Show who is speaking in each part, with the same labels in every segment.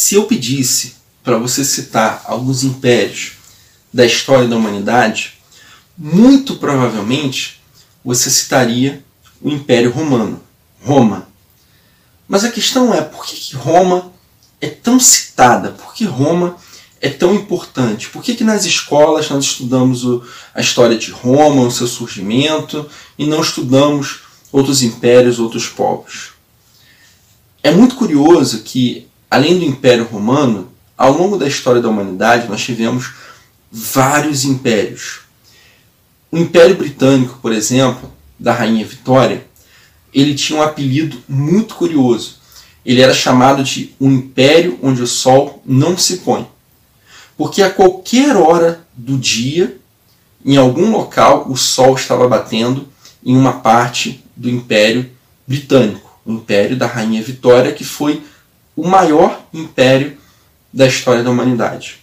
Speaker 1: se eu pedisse para você citar alguns impérios da história da humanidade, muito provavelmente você citaria o Império Romano, Roma. Mas a questão é por que Roma é tão citada? Por que Roma é tão importante? Por que, que nas escolas nós estudamos o, a história de Roma, o seu surgimento, e não estudamos outros impérios, outros povos? É muito curioso que, além do Império Romano, ao longo da história da humanidade nós tivemos vários impérios. O Império Britânico, por exemplo, da Rainha Vitória, ele tinha um apelido muito curioso. Ele era chamado de o Império onde o Sol não se põe. Porque a qualquer hora do dia, em algum local, o Sol estava batendo em uma parte do Império Britânico, o Império da Rainha Vitória, que foi o maior império da história da humanidade.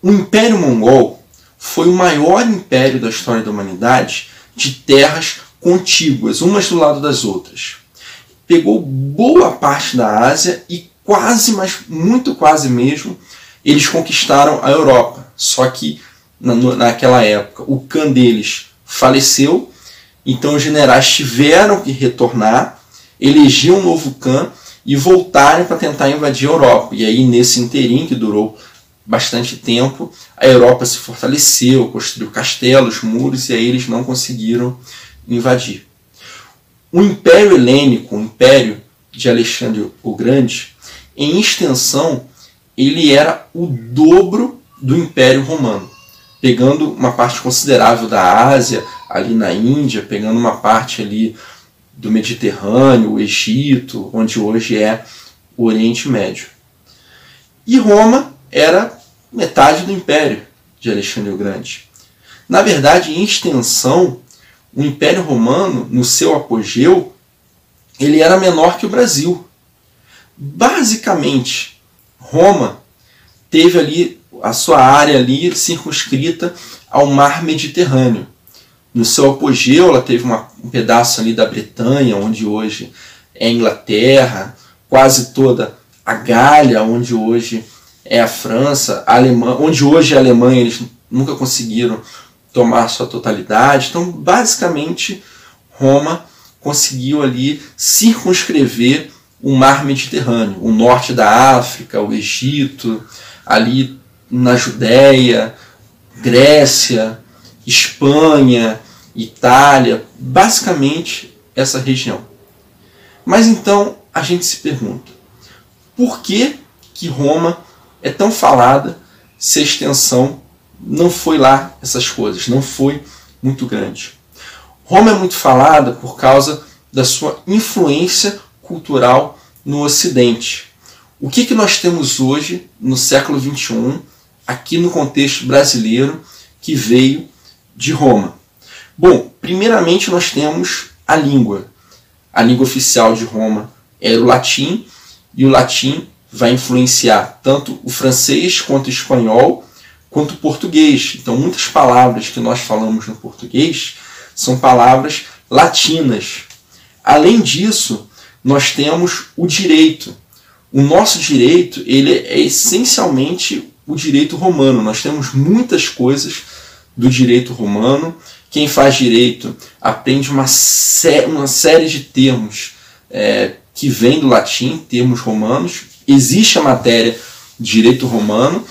Speaker 1: O Império Mongol foi o maior império da história da humanidade de terras contíguas, umas do lado das outras. Pegou boa parte da Ásia e quase, mas muito quase mesmo, eles conquistaram a Europa. Só que na, naquela época o Khan deles faleceu, então os generais tiveram que retornar, eleger um novo Khan e voltarem para tentar invadir a Europa. E aí, nesse interim, que durou bastante tempo, a Europa se fortaleceu, construiu castelos, muros, e aí eles não conseguiram invadir. O Império Helênico, o Império de Alexandre o Grande, em extensão, ele era o dobro do Império Romano, pegando uma parte considerável da Ásia, ali na Índia, pegando uma parte ali do Mediterrâneo, o Egito, onde hoje é o Oriente Médio. E Roma era metade do império de Alexandre o Grande. Na verdade, em extensão, o Império Romano, no seu apogeu, ele era menor que o Brasil. Basicamente, Roma teve ali a sua área ali circunscrita ao mar Mediterrâneo. No seu apogeu, ela teve uma, um pedaço ali da Bretanha, onde hoje é a Inglaterra, quase toda a Gália, onde hoje é a França, a Alemanha, onde hoje é a Alemanha, eles nunca conseguiram tomar sua totalidade. Então, basicamente, Roma conseguiu ali circunscrever o mar Mediterrâneo, o norte da África, o Egito, ali na Judéia, Grécia, Espanha, Itália, basicamente essa região. Mas então a gente se pergunta, por que que Roma é tão falada se a extensão não foi lá essas coisas, não foi muito grande. Roma é muito falada por causa da sua influência cultural no Ocidente. O que, que nós temos hoje, no século XXI, aqui no contexto brasileiro, que veio de Roma? Bom, primeiramente nós temos a língua. A língua oficial de Roma era o latim, e o latim vai influenciar tanto o francês quanto o espanhol, quanto o português. Então, muitas palavras que nós falamos no português são palavras latinas. Além disso, nós temos o direito. O nosso direito ele é essencialmente o direito romano. Nós temos muitas coisas do direito romano. Quem faz direito aprende uma, sé uma série de termos é, que vêm do latim, termos romanos, existe a matéria direito romano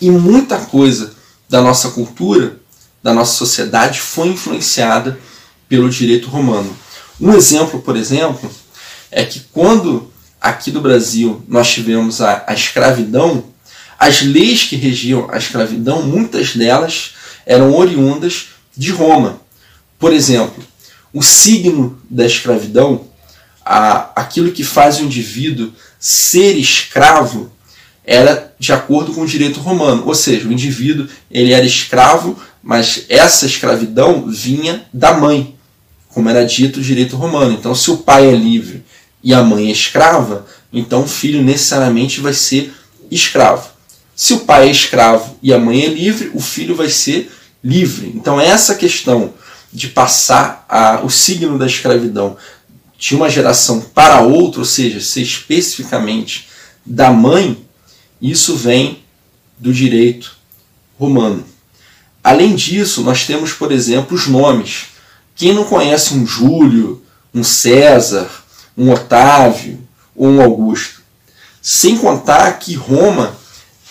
Speaker 1: e muita coisa da nossa cultura, da nossa sociedade foi influenciada pelo direito romano. Um exemplo, por exemplo, é que quando aqui do Brasil nós tivemos a, a escravidão, as leis que regiam a escravidão, muitas delas eram oriundas de Roma. Por exemplo, o signo da escravidão, a, aquilo que faz o indivíduo ser escravo era de acordo com o direito romano, ou seja, o indivíduo ele era escravo, mas essa escravidão vinha da mãe, como era dito o direito romano. Então, se o pai é livre e a mãe é escrava, então o filho necessariamente vai ser escravo. Se o pai é escravo e a mãe é livre, o filho vai ser livre. Então, essa questão de passar a, o signo da escravidão de uma geração para outra, ou seja, ser especificamente da mãe, isso vem do direito romano. Além disso, nós temos, por exemplo, os nomes. Quem não conhece um Júlio, um César, um Otávio ou um Augusto? Sem contar que Roma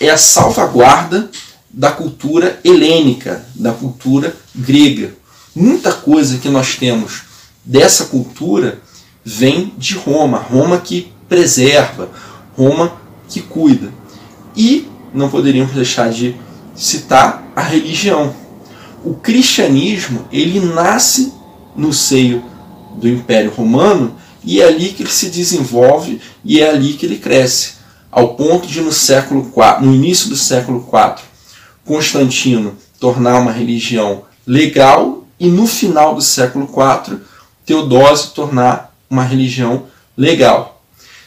Speaker 1: é a salvaguarda da cultura helênica, da cultura grega. Muita coisa que nós temos dessa cultura vem de Roma, Roma que preserva, Roma que cuida. E não poderíamos deixar de citar a religião. O cristianismo, ele nasce no seio do Império Romano e é ali que ele se desenvolve e é ali que ele cresce, ao ponto de no século IV, no início do século IV, Constantino tornar uma religião legal e no final do século IV, Teodósio tornar uma religião legal.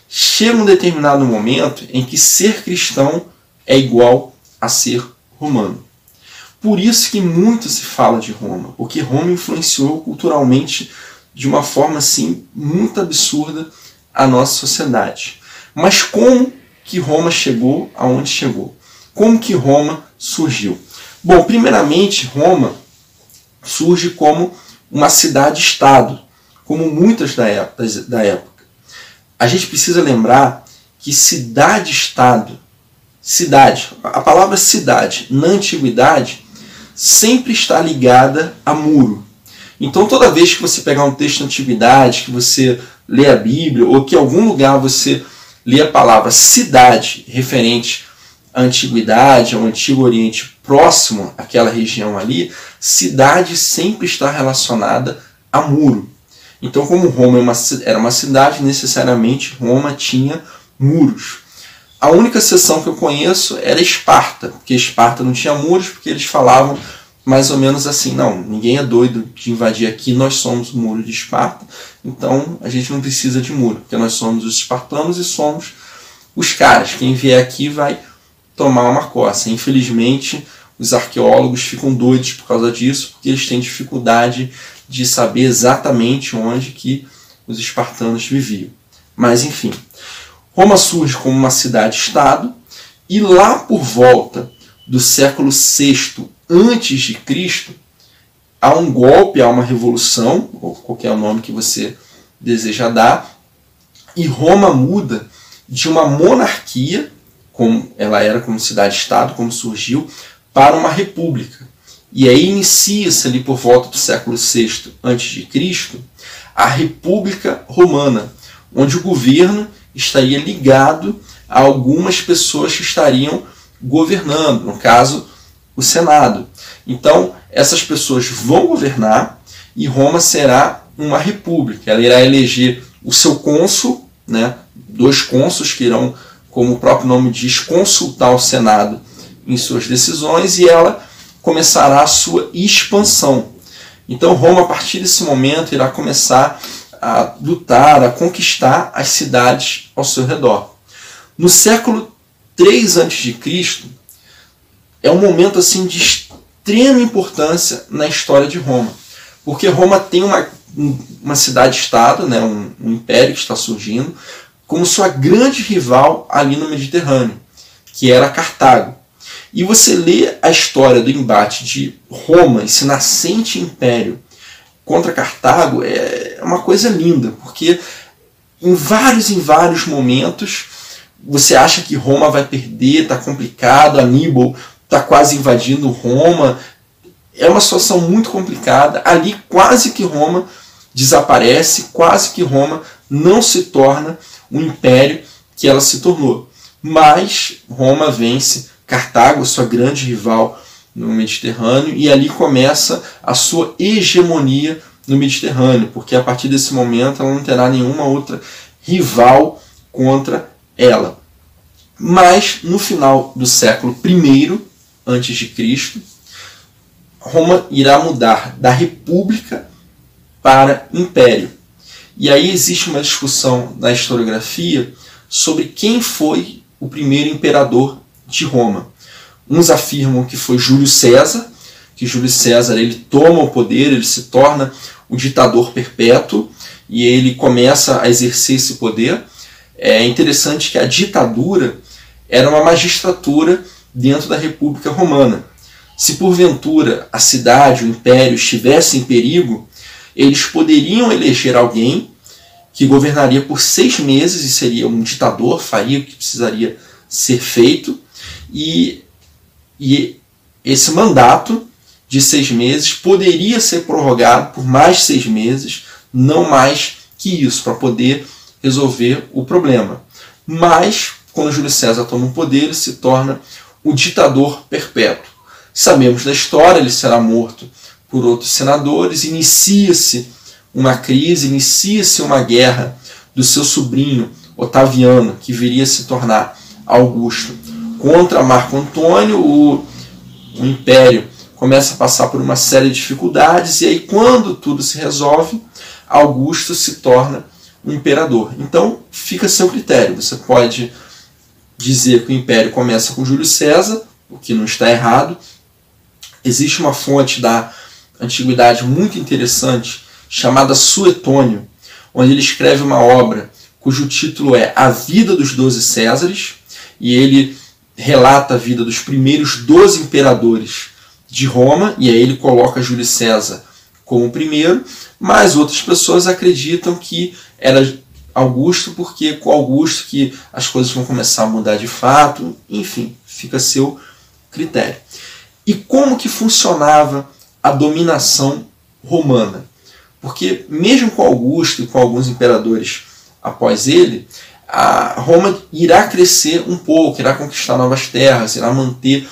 Speaker 1: Chega um determinado momento em que ser cristão é igual a ser romano. Por isso que muito se fala de Roma, porque Roma influenciou culturalmente de uma forma assim muito absurda a nossa sociedade. Mas como que Roma chegou aonde chegou? Como que Roma surgiu? Bom, primeiramente, Roma surge como uma cidade-estado, como muitas da época, da. A gente precisa lembrar que cidade-estado, cidade, a palavra cidade na antiguidade sempre está ligada a muro. Então, toda vez que você pegar um texto de antiguidade, que você lê a Bíblia, ou que em algum lugar você lê a palavra cidade referente à antiguidade, ao Antigo Oriente próximo àquela região ali, cidade sempre está relacionada a muro. Então, como Roma é era uma cidade, necessariamente Roma tinha muros. A única exceção que eu conheço era Esparta, porque Esparta não tinha muros, porque eles falavam mais ou menos assim: não, ninguém é doido de invadir aqui, nós somos o muro de Esparta, então a gente não precisa de muro, porque nós somos os espartanos e somos os caras. Quem vier aqui vai tomar uma coça. Infelizmente, os arqueólogos ficam doidos por causa disso, porque eles têm dificuldade de saber exatamente onde que os espartanos viviam. Mas enfim, Roma surge como uma cidade-estado e lá por volta do século VI antes de Cristo, há um golpe, há uma revolução, ou qualquer nome que você deseja dar, e Roma muda de uma monarquia, como ela era como cidade-estado, como surgiu, para uma república. E aí inicia-se ali por volta do século VI a.C. a República Romana, onde o governo estaria ligado a algumas pessoas que estariam governando, no caso, o Senado. Então, essas pessoas vão governar e Roma será uma república. Ela irá eleger o seu cônsul, né, dois cônsuls que irão, como o próprio nome diz, consultar o Senado em suas decisões e ela começará a sua expansão. Então, Roma, a partir desse momento, irá começar a lutar, a conquistar as cidades ao seu redor. No século 3 a.C., é um momento assim de extrema importância na história de Roma, porque Roma tem uma, uma cidade-estado, né, um, um império que está surgindo, como sua grande rival ali no Mediterrâneo, que era Cartago. E você lê a história do embate de Roma, esse nascente império, contra Cartago, é uma coisa linda, porque em vários em vários momentos você acha que Roma vai perder, está complicado, Aníbal está quase invadindo Roma. É uma situação muito complicada. Ali quase que Roma desaparece, quase que Roma não se torna o império que ela se tornou. Mas Roma vence Cartago, sua grande rival no Mediterrâneo, e ali começa a sua hegemonia no Mediterrâneo, porque a partir desse momento ela não terá nenhuma outra rival contra ela. Mas no final do século I antes de Cristo, Roma irá mudar da república para império. E aí existe uma discussão na historiografia sobre quem foi o primeiro imperador de Roma. Uns afirmam que foi Júlio César, que Júlio César ele toma o poder, ele se torna o ditador perpétuo e ele começa a exercer esse poder. é interessante que a ditadura era uma magistratura dentro da República Romana. Se porventura a cidade, o império estivesse em perigo, eles poderiam eleger alguém que governaria por seis meses e seria um ditador, faria o que precisaria ser feito, e, e esse mandato de seis meses poderia ser prorrogado por mais seis meses, não mais que isso, para poder resolver o problema. Mas, quando Júlio César toma o poder, ele se torna o ditador perpétuo. Sabemos da história, ele será morto por outros senadores, inicia-se uma crise, inicia-se uma guerra do seu sobrinho Otaviano, que viria a se tornar Augusto, contra Marco Antônio, o, o império começa a passar por uma série de dificuldades, e aí, quando tudo se resolve, Augusto se torna o imperador. Então, fica a seu critério. Você pode dizer que o império começa com Júlio César, o que não está errado. Existe uma fonte da antiguidade muito interessante chamada Suetônio, onde ele escreve uma obra cujo título é A Vida dos Doze Césares, e ele relata a vida dos primeiros doze imperadores de Roma, e aí ele coloca Júlio César como o primeiro, mas outras pessoas acreditam que era Augusto, porque com Augusto que as coisas vão começar a mudar de fato, enfim, fica a seu critério. E como que funcionava a dominação romana? Porque mesmo com Augusto e com alguns imperadores após ele, a Roma irá crescer um pouco, irá conquistar novas terras, irá manter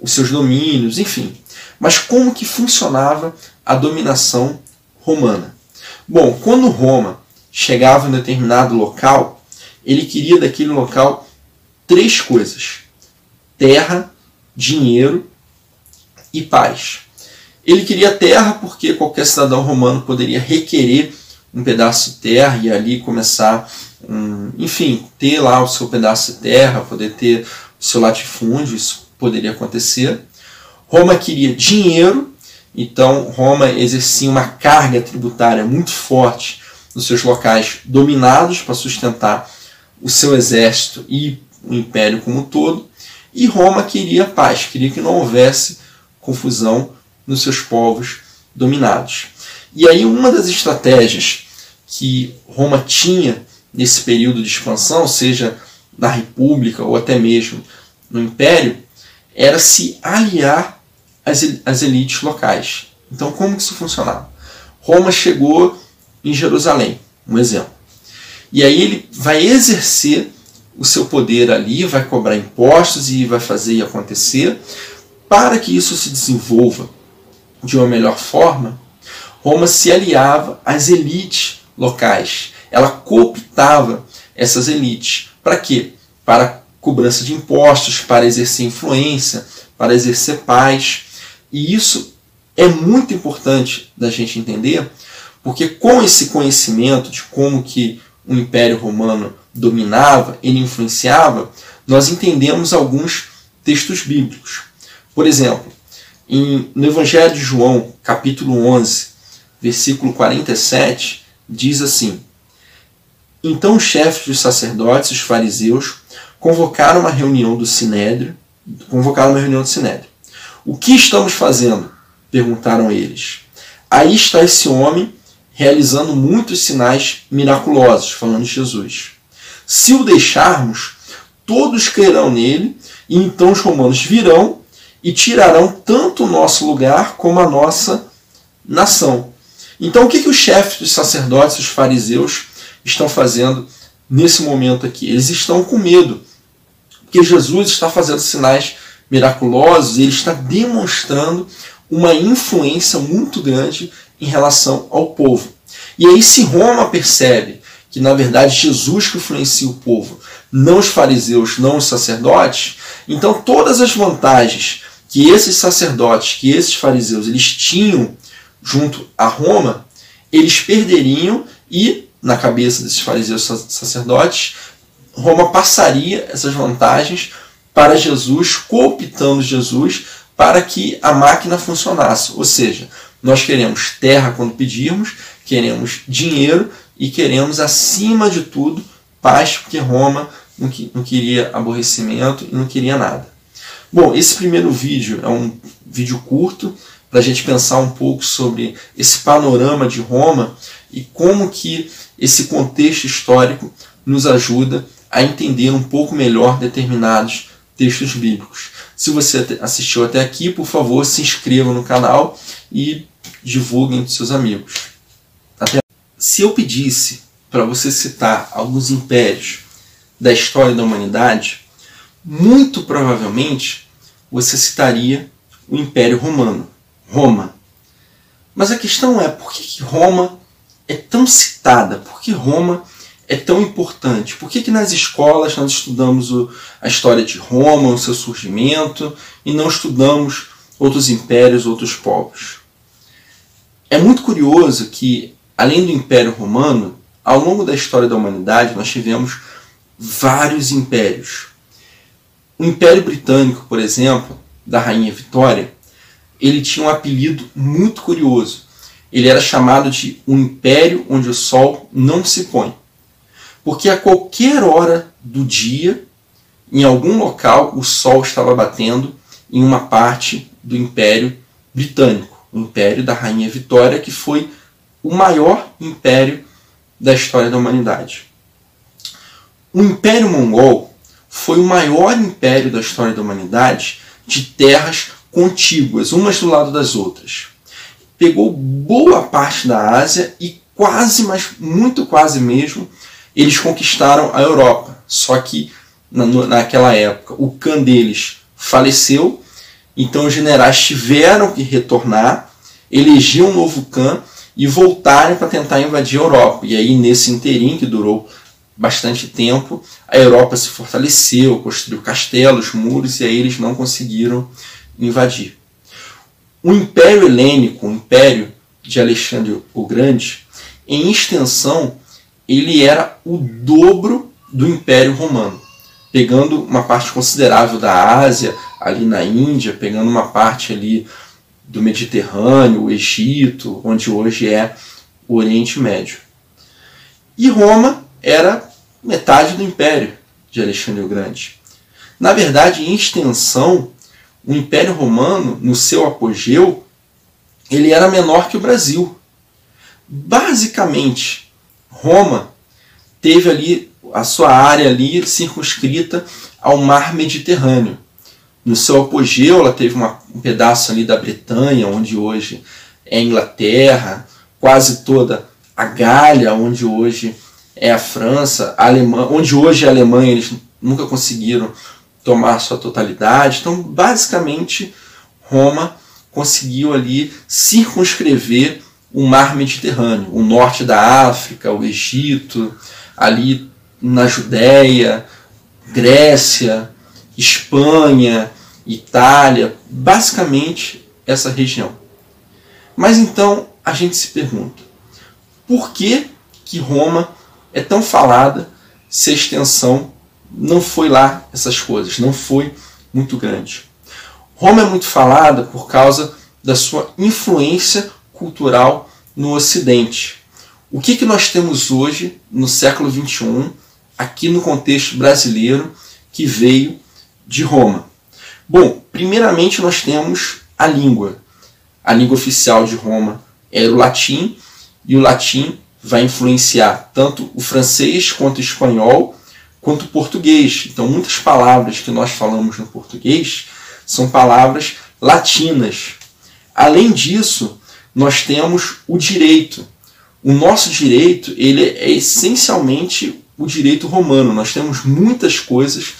Speaker 1: os seus domínios, enfim. Mas como que funcionava a dominação romana? Bom, quando Roma chegava em determinado local, ele queria daquele local três coisas: terra, dinheiro e paz. Ele queria terra porque qualquer cidadão romano poderia requerer um pedaço de terra e ali começar, um, enfim, ter lá o seu pedaço de terra, poder ter o seu latifúndio, isso poderia acontecer. Roma queria dinheiro, então Roma exercia uma carga tributária muito forte nos seus locais dominados para sustentar o seu exército e o império como um todo. E Roma queria paz, queria que não houvesse confusão nos seus povos dominados. E aí uma das estratégias que Roma tinha nesse período de expansão, seja na República ou até mesmo no Império, era se aliar às elites locais. Então como que isso funcionava? Roma chegou em Jerusalém, um exemplo. E aí ele vai exercer o seu poder ali, vai cobrar impostos e vai fazer acontecer. Para que isso se desenvolva de uma melhor forma, Roma se aliava às elites locais. Ela cooptava essas elites. Para quê? Para cobrança de impostos, para exercer influência, para exercer paz. E isso é muito importante da gente entender, porque com esse conhecimento de como que o Império Romano dominava, ele influenciava, nós entendemos alguns textos bíblicos. Por exemplo, em, no Evangelho de João, capítulo 11, versículo 47, diz assim: Então os chefes dos sacerdotes, os fariseus, convocaram uma reunião do Sinédrio, convocaram uma reunião do Sinédrio. O que estamos fazendo? perguntaram eles. Aí está esse homem realizando muitos sinais miraculosos, falando de Jesus. Se o deixarmos, todos crerão nele, e então os romanos virão e tirarão tanto o nosso lugar como a nossa nação. Então, o que, que os chefes dos sacerdotes, os fariseus, estão fazendo nesse momento aqui? Eles estão com medo, porque Jesus está fazendo sinais miraculosos ele está demonstrando uma influência muito grande em relação ao povo. E aí, se Roma percebe que na verdade Jesus que influencia o povo, não os fariseus, não os sacerdotes, então todas as vantagens que esses sacerdotes, que esses fariseus, eles tinham junto a Roma, eles perderiam e, na cabeça desses fariseus sacerdotes, Roma passaria essas vantagens para Jesus, cooptando Jesus para que a máquina funcionasse. Ou seja, nós queremos terra quando pedirmos, queremos dinheiro e queremos, acima de tudo, paz, porque Roma não, queria aborrecimento e não queria nada. Bom, esse primeiro vídeo é um vídeo curto para a gente pensar um pouco sobre esse panorama de Roma e como que esse contexto histórico nos ajuda a entender um pouco melhor determinados textos bíblicos. Se você assistiu até aqui, por favor, se inscreva no canal e divulguem para seus amigos. Até. Se eu pedisse para você citar alguns impérios da história da humanidade, muito provavelmente você citaria o Império Romano, Roma. Mas a questão é por que Roma é tão citada? Por que Roma é tão importante? Por que, que nas escolas nós estudamos a história de Roma, o seu surgimento, e não estudamos outros impérios, outros povos? É muito curioso que, além do Império Romano, ao longo da história da humanidade nós tivemos vários impérios. O Império Britânico, por exemplo, da Rainha Vitória, ele tinha um apelido muito curioso. Ele era chamado de um império onde o sol não se põe. Porque a qualquer hora do dia, em algum local, o sol estava batendo em uma parte do Império Britânico, Império da Rainha Vitória, que foi o maior império da história da humanidade. O Império Mongol foi o maior império da história da humanidade de terras contíguas, umas do lado das outras. Pegou boa parte da Ásia e quase, mas muito quase mesmo, eles conquistaram a Europa. Só que na, naquela época o Khan deles faleceu, então os generais tiveram que retornar, eleger um novo Khan e voltarem para tentar invadir a Europa. E aí, nesse interim, que durou bastante tempo, a Europa se fortaleceu, construiu castelos, muros, e aí eles não conseguiram invadir. O Império Helênico, o Império de Alexandre o Grande, em extensão, ele era o dobro do Império Romano, pegando uma parte considerável da Ásia, ali na Índia, pegando uma parte ali do Mediterrâneo, o Egito, onde hoje é o Oriente Médio. E Roma era metade do Império de Alexandre o Grande. Na verdade, em extensão, o Império Romano, no seu apogeu, ele era menor que o Brasil. Basicamente, Roma teve ali a sua área ali circunscrita ao mar Mediterrâneo. No seu apogeu, ela teve uma, um pedaço ali da Bretanha, onde hoje é a Inglaterra, quase toda a Gália, onde hoje é a França, a Alemanha, onde hoje é a Alemanha, eles nunca conseguiram tomar sua totalidade. Então, basicamente, Roma conseguiu ali circunscrever o mar Mediterrâneo, o norte da África, o Egito, ali na Judéia, Grécia, Espanha, Itália, basicamente essa região. Mas então a gente se pergunta: por que que Roma é tão falada se a extensão não foi lá essas coisas, não foi muito grande? Roma é muito falada por causa da sua influência cultural no Ocidente. O que, que nós temos hoje, no século XXI, aqui no contexto brasileiro, que veio de Roma? Bom, primeiramente nós temos a língua. A língua oficial de Roma era o latim, e o latim vai influenciar tanto o francês quanto o espanhol, quanto o português. Então, muitas palavras que nós falamos no português são palavras latinas. Além disso, nós temos o direito. O nosso direito ele é essencialmente o direito romano. Nós temos muitas coisas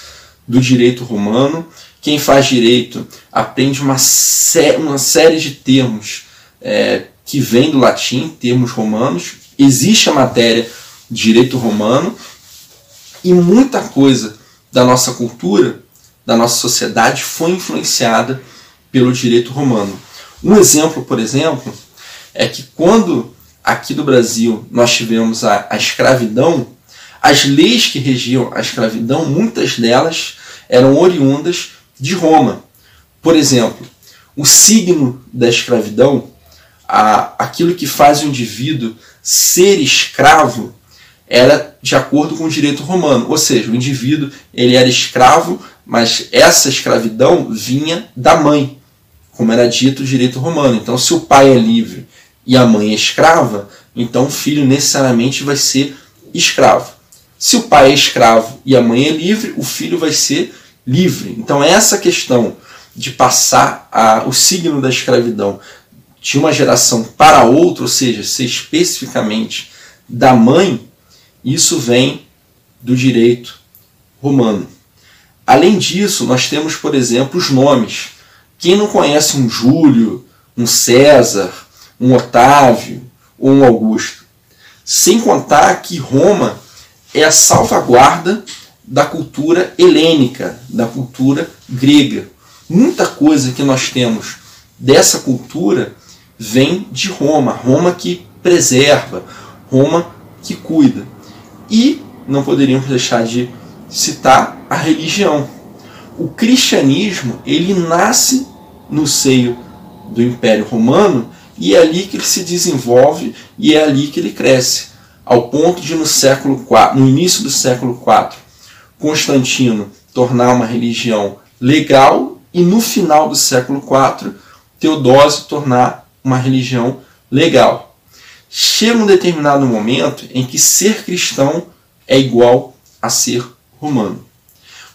Speaker 1: do direito romano. Quem faz direito aprende uma, sé uma série de termos é, que vem do latim, termos romanos. Existe a matéria direito romano e muita coisa da nossa cultura, da nossa sociedade foi influenciada pelo direito romano. Um exemplo, por exemplo, é que quando aqui do Brasil nós tivemos a, a escravidão, as leis que regiam a escravidão, muitas delas eram oriundas de Roma. Por exemplo, o signo da escravidão, aquilo que faz o indivíduo ser escravo, era de acordo com o direito romano, ou seja, o indivíduo ele era escravo, mas essa escravidão vinha da mãe, como era dito o direito romano. Então, se o pai é livre e a mãe é escrava, então o filho necessariamente vai ser escravo. Se o pai é escravo e a mãe é livre, o filho vai ser livre. Então, essa questão de passar a, o signo da escravidão de uma geração para outra, ou seja, ser especificamente da mãe, isso vem do direito romano. Além disso, nós temos, por exemplo, os nomes. Quem não conhece um Júlio, um César, um Otávio ou um Augusto? Sem contar que Roma é a salvaguarda da cultura helênica, da cultura grega. Muita coisa que nós temos dessa cultura vem de Roma, Roma que preserva, Roma que cuida. E não poderíamos deixar de citar a religião. O cristianismo ele nasce no seio do Império Romano e é ali que ele se desenvolve e é ali que ele cresce, ao ponto de no século IV, no início do século IV, Constantino tornar uma religião legal e no final do século IV, Teodósio tornar uma religião legal. Chega um determinado momento em que ser cristão é igual a ser romano.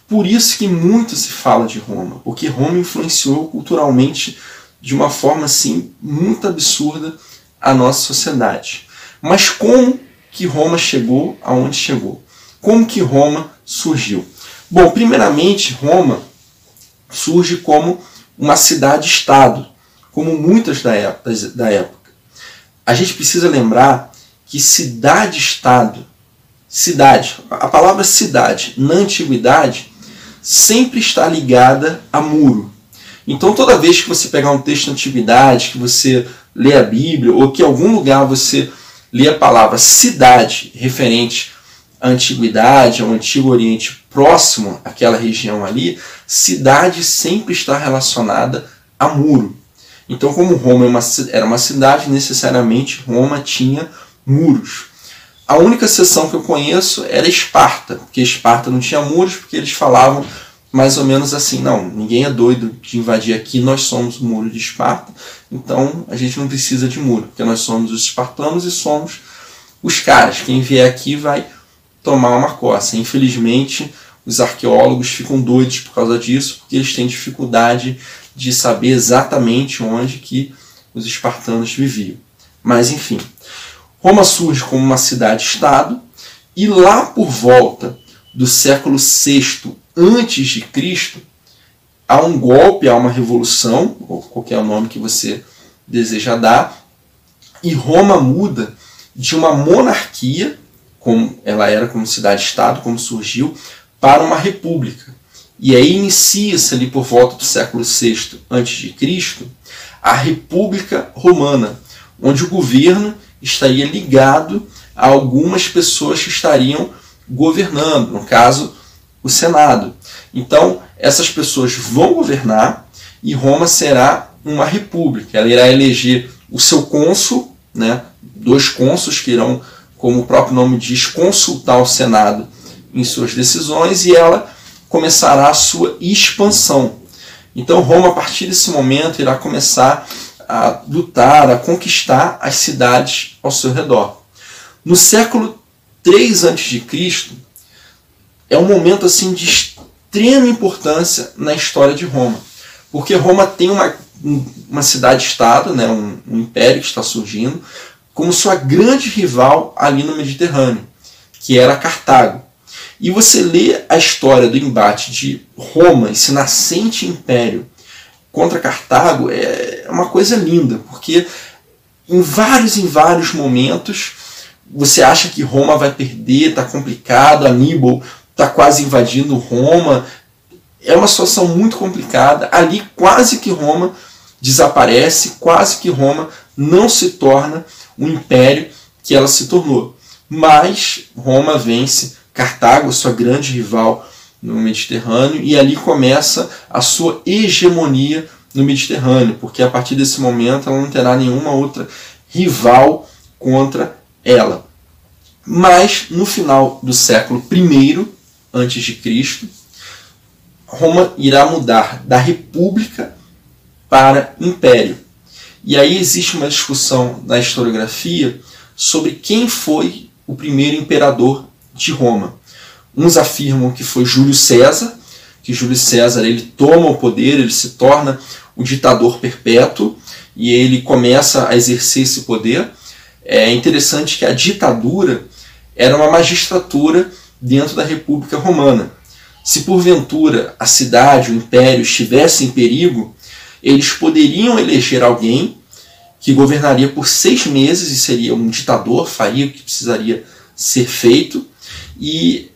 Speaker 1: Por isso que muito se fala de Roma, porque Roma influenciou culturalmente de uma forma assim muito absurda a nossa sociedade. Mas como que Roma chegou aonde chegou? Como que Roma surgiu? Bom, primeiramente, Roma surge como uma cidade-estado, como muitas da época. A gente precisa lembrar que cidade-estado, cidade, a palavra cidade na antiguidade sempre está ligada a muro. Então toda vez que você pegar um texto da antiguidade, que você lê a Bíblia, ou que em algum lugar você lê a palavra cidade referente à antiguidade, ao Antigo Oriente próximo àquela região ali, cidade sempre está relacionada a muro. Então, como Roma é era uma cidade, necessariamente Roma tinha muros. A única exceção que eu conheço era Esparta, porque Esparta não tinha muros, porque eles falavam mais ou menos assim: não, ninguém é doido de invadir aqui, nós somos o muro de Esparta, então a gente não precisa de muro, porque nós somos os espartanos e somos os caras. Quem vier aqui vai tomar uma coça. Infelizmente, os arqueólogos ficam doidos por causa disso, porque eles têm dificuldade de saber exatamente onde que os espartanos viviam. Mas enfim, Roma surge como uma cidade-estado e lá por volta do século VI antes de Cristo há um golpe, há uma revolução, ou qualquer nome que você deseja dar, e Roma muda de uma monarquia, como ela era como cidade-estado, como surgiu, para uma república. E aí inicia-se ali por volta do século VI a.C. a República Romana, onde o governo estaria ligado a algumas pessoas que estariam governando, no caso, o Senado. Então, essas pessoas vão governar e Roma será uma república. Ela irá eleger o seu cônsul, né, dois cônsuls que irão, como o próprio nome diz, consultar o Senado em suas decisões e ela começará a sua expansão. Então Roma, a partir desse momento, irá começar a lutar, a conquistar as cidades ao seu redor. No século 3 a.C., é um momento assim de extrema importância na história de Roma, porque Roma tem uma, uma cidade-estado, né, um, um império que está surgindo, como sua grande rival ali no Mediterrâneo, que era Cartago. E você lê a história do embate de Roma, esse nascente império, contra Cartago, é uma coisa linda, porque em vários em vários momentos você acha que Roma vai perder, está complicado, Aníbal está quase invadindo Roma. É uma situação muito complicada. Ali quase que Roma desaparece, quase que Roma não se torna o império que ela se tornou. Mas Roma vence Cartago, sua grande rival no Mediterrâneo, e ali começa a sua hegemonia no Mediterrâneo, porque a partir desse momento ela não terá nenhuma outra rival contra ela. Mas no final do século I antes de Cristo, Roma irá mudar da república para império. E aí existe uma discussão na historiografia sobre quem foi o primeiro imperador de Roma. Uns afirmam que foi Júlio César, que Júlio César ele toma o poder, ele se torna o ditador perpétuo e ele começa a exercer esse poder. É interessante que a ditadura era uma magistratura dentro da República Romana. Se porventura a cidade, o império estivesse em perigo, eles poderiam eleger alguém que governaria por seis meses e seria um ditador, faria o que precisaria ser feito, e,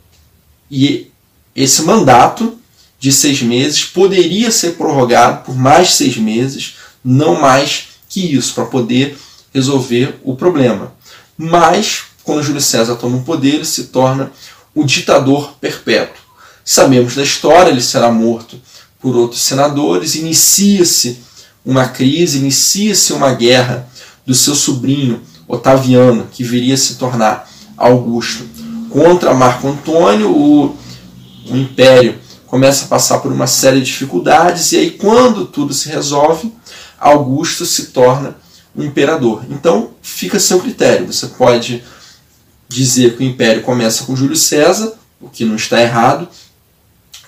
Speaker 1: e esse mandato de seis meses poderia ser prorrogado por mais seis meses, não mais que isso, para poder resolver o problema. Mas, quando Júlio César toma o poder, ele se torna o ditador perpétuo. Sabemos da história, ele será morto por outros senadores, inicia-se uma crise, inicia-se uma guerra do seu sobrinho Otaviano, que viria a se tornar Augusto, contra Marco Antônio, o, o império começa a passar por uma série de dificuldades, e aí, quando tudo se resolve, Augusto se torna o imperador. Então, fica a seu critério. Você pode dizer que o império começa com Júlio César, o que não está errado.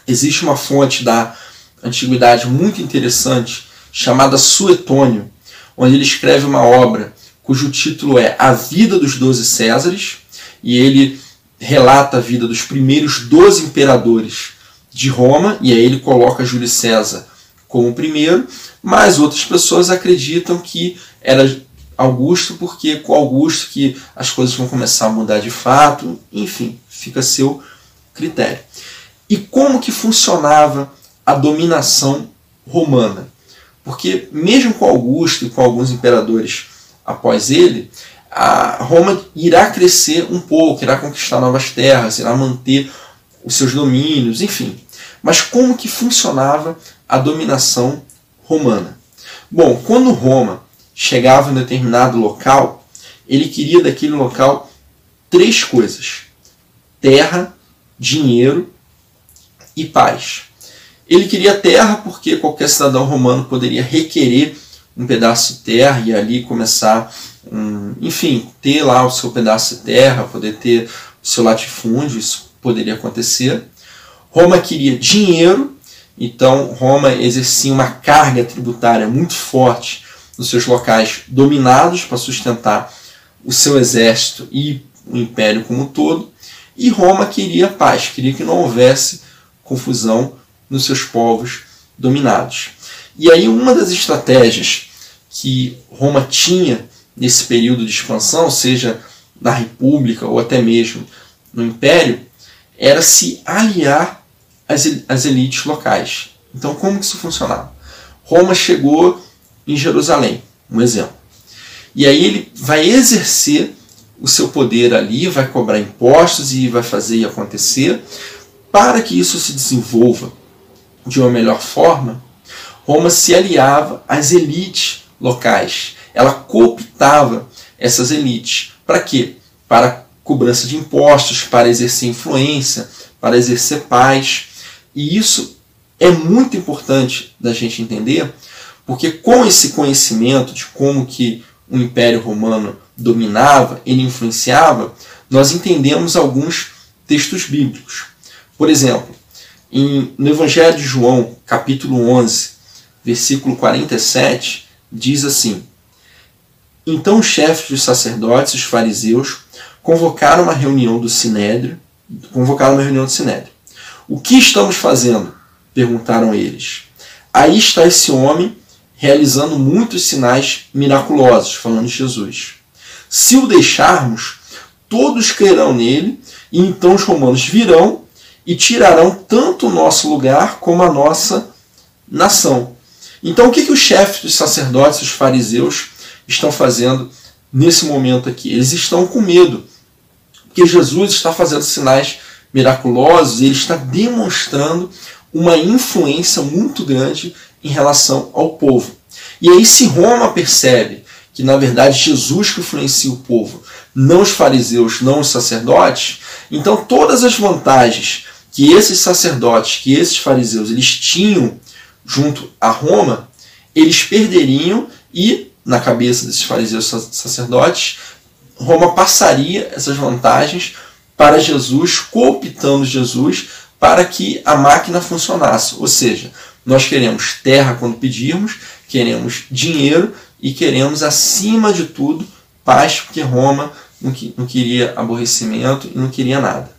Speaker 1: Existe uma fonte da antiguidade muito interessante chamada Suetônio, onde ele escreve uma obra cujo título é A Vida dos Doze Césares, e ele relata a vida dos primeiros doze imperadores de Roma, e aí ele coloca Júlio César como primeiro, mas outras pessoas acreditam que era Augusto, porque com Augusto que as coisas vão começar a mudar de fato, enfim, fica a seu critério. E como que funcionava a dominação romana? Porque mesmo com Augusto e com alguns imperadores após ele, a Roma irá crescer um pouco, irá conquistar novas terras, irá manter os seus domínios, enfim. Mas como que funcionava a dominação romana? Bom, quando Roma chegava em determinado local, ele queria daquele local três coisas: terra, dinheiro e paz. Ele queria terra porque qualquer cidadão romano poderia requerer um pedaço de terra e ali começar, um, enfim, ter lá o seu pedaço de terra, poder ter o seu latifúndio, isso poderia acontecer. Roma queria dinheiro, então Roma exercia uma carga tributária muito forte nos seus locais dominados para sustentar o seu exército e o império como um todo. E Roma queria paz, queria que não houvesse confusão nos seus povos dominados. E aí uma das estratégias que Roma tinha nesse período de expansão, seja na República ou até mesmo no Império, era se aliar às, elites locais. Então como que isso funcionava? Roma chegou em Jerusalém, um exemplo. E aí ele vai exercer o seu poder ali, vai cobrar impostos e vai fazer acontecer. Para que isso se desenvolva de uma melhor forma, Roma se aliava às elites locais. Ela cooptava essas elites. Para quê? Para cobrança de impostos, para exercer influência, para exercer paz. E isso é muito importante da gente entender, porque com esse conhecimento de como que o Império Romano dominava, ele influenciava, nós entendemos alguns textos bíblicos. Por exemplo, em, no Evangelho de João, capítulo 11, versículo 47, diz assim: Então os chefes dos sacerdotes, os fariseus, convocaram uma reunião do Sinédrio, convocaram uma reunião do Sinédrio. O que estamos fazendo? perguntaram eles. Aí está esse homem realizando muitos sinais miraculosos, falando de Jesus. Se o deixarmos, todos crerão nele, e então os romanos virão e tirarão tanto o nosso lugar como a nossa nação. Então, o que, que os chefes dos sacerdotes, os fariseus, estão fazendo nesse momento aqui? Eles estão com medo, porque Jesus está fazendo sinais miraculosos ele está demonstrando uma influência muito grande em relação ao povo. E aí, se Roma percebe que na verdade Jesus que influencia o povo não os fariseus, não os sacerdotes, então todas as vantagens que esses sacerdotes, que esses fariseus, eles tinham junto a Roma, eles perderiam e, na cabeça desses fariseus sacerdotes, Roma passaria essas vantagens para Jesus, cooptando Jesus para que a máquina funcionasse. Ou seja, nós queremos terra quando pedirmos, queremos dinheiro e queremos, acima de tudo, paz, porque Roma não, não queria aborrecimento e não queria nada.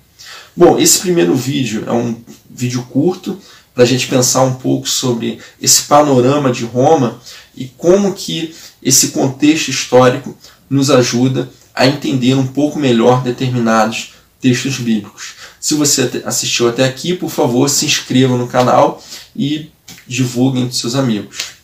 Speaker 1: Bom, esse primeiro vídeo é um vídeo curto para a gente pensar um pouco sobre esse panorama de Roma e como que esse contexto histórico nos ajuda a entender um pouco melhor determinados textos bíblicos. Se você assistiu até aqui, por favor, se inscreva no canal e divulguem para seus amigos.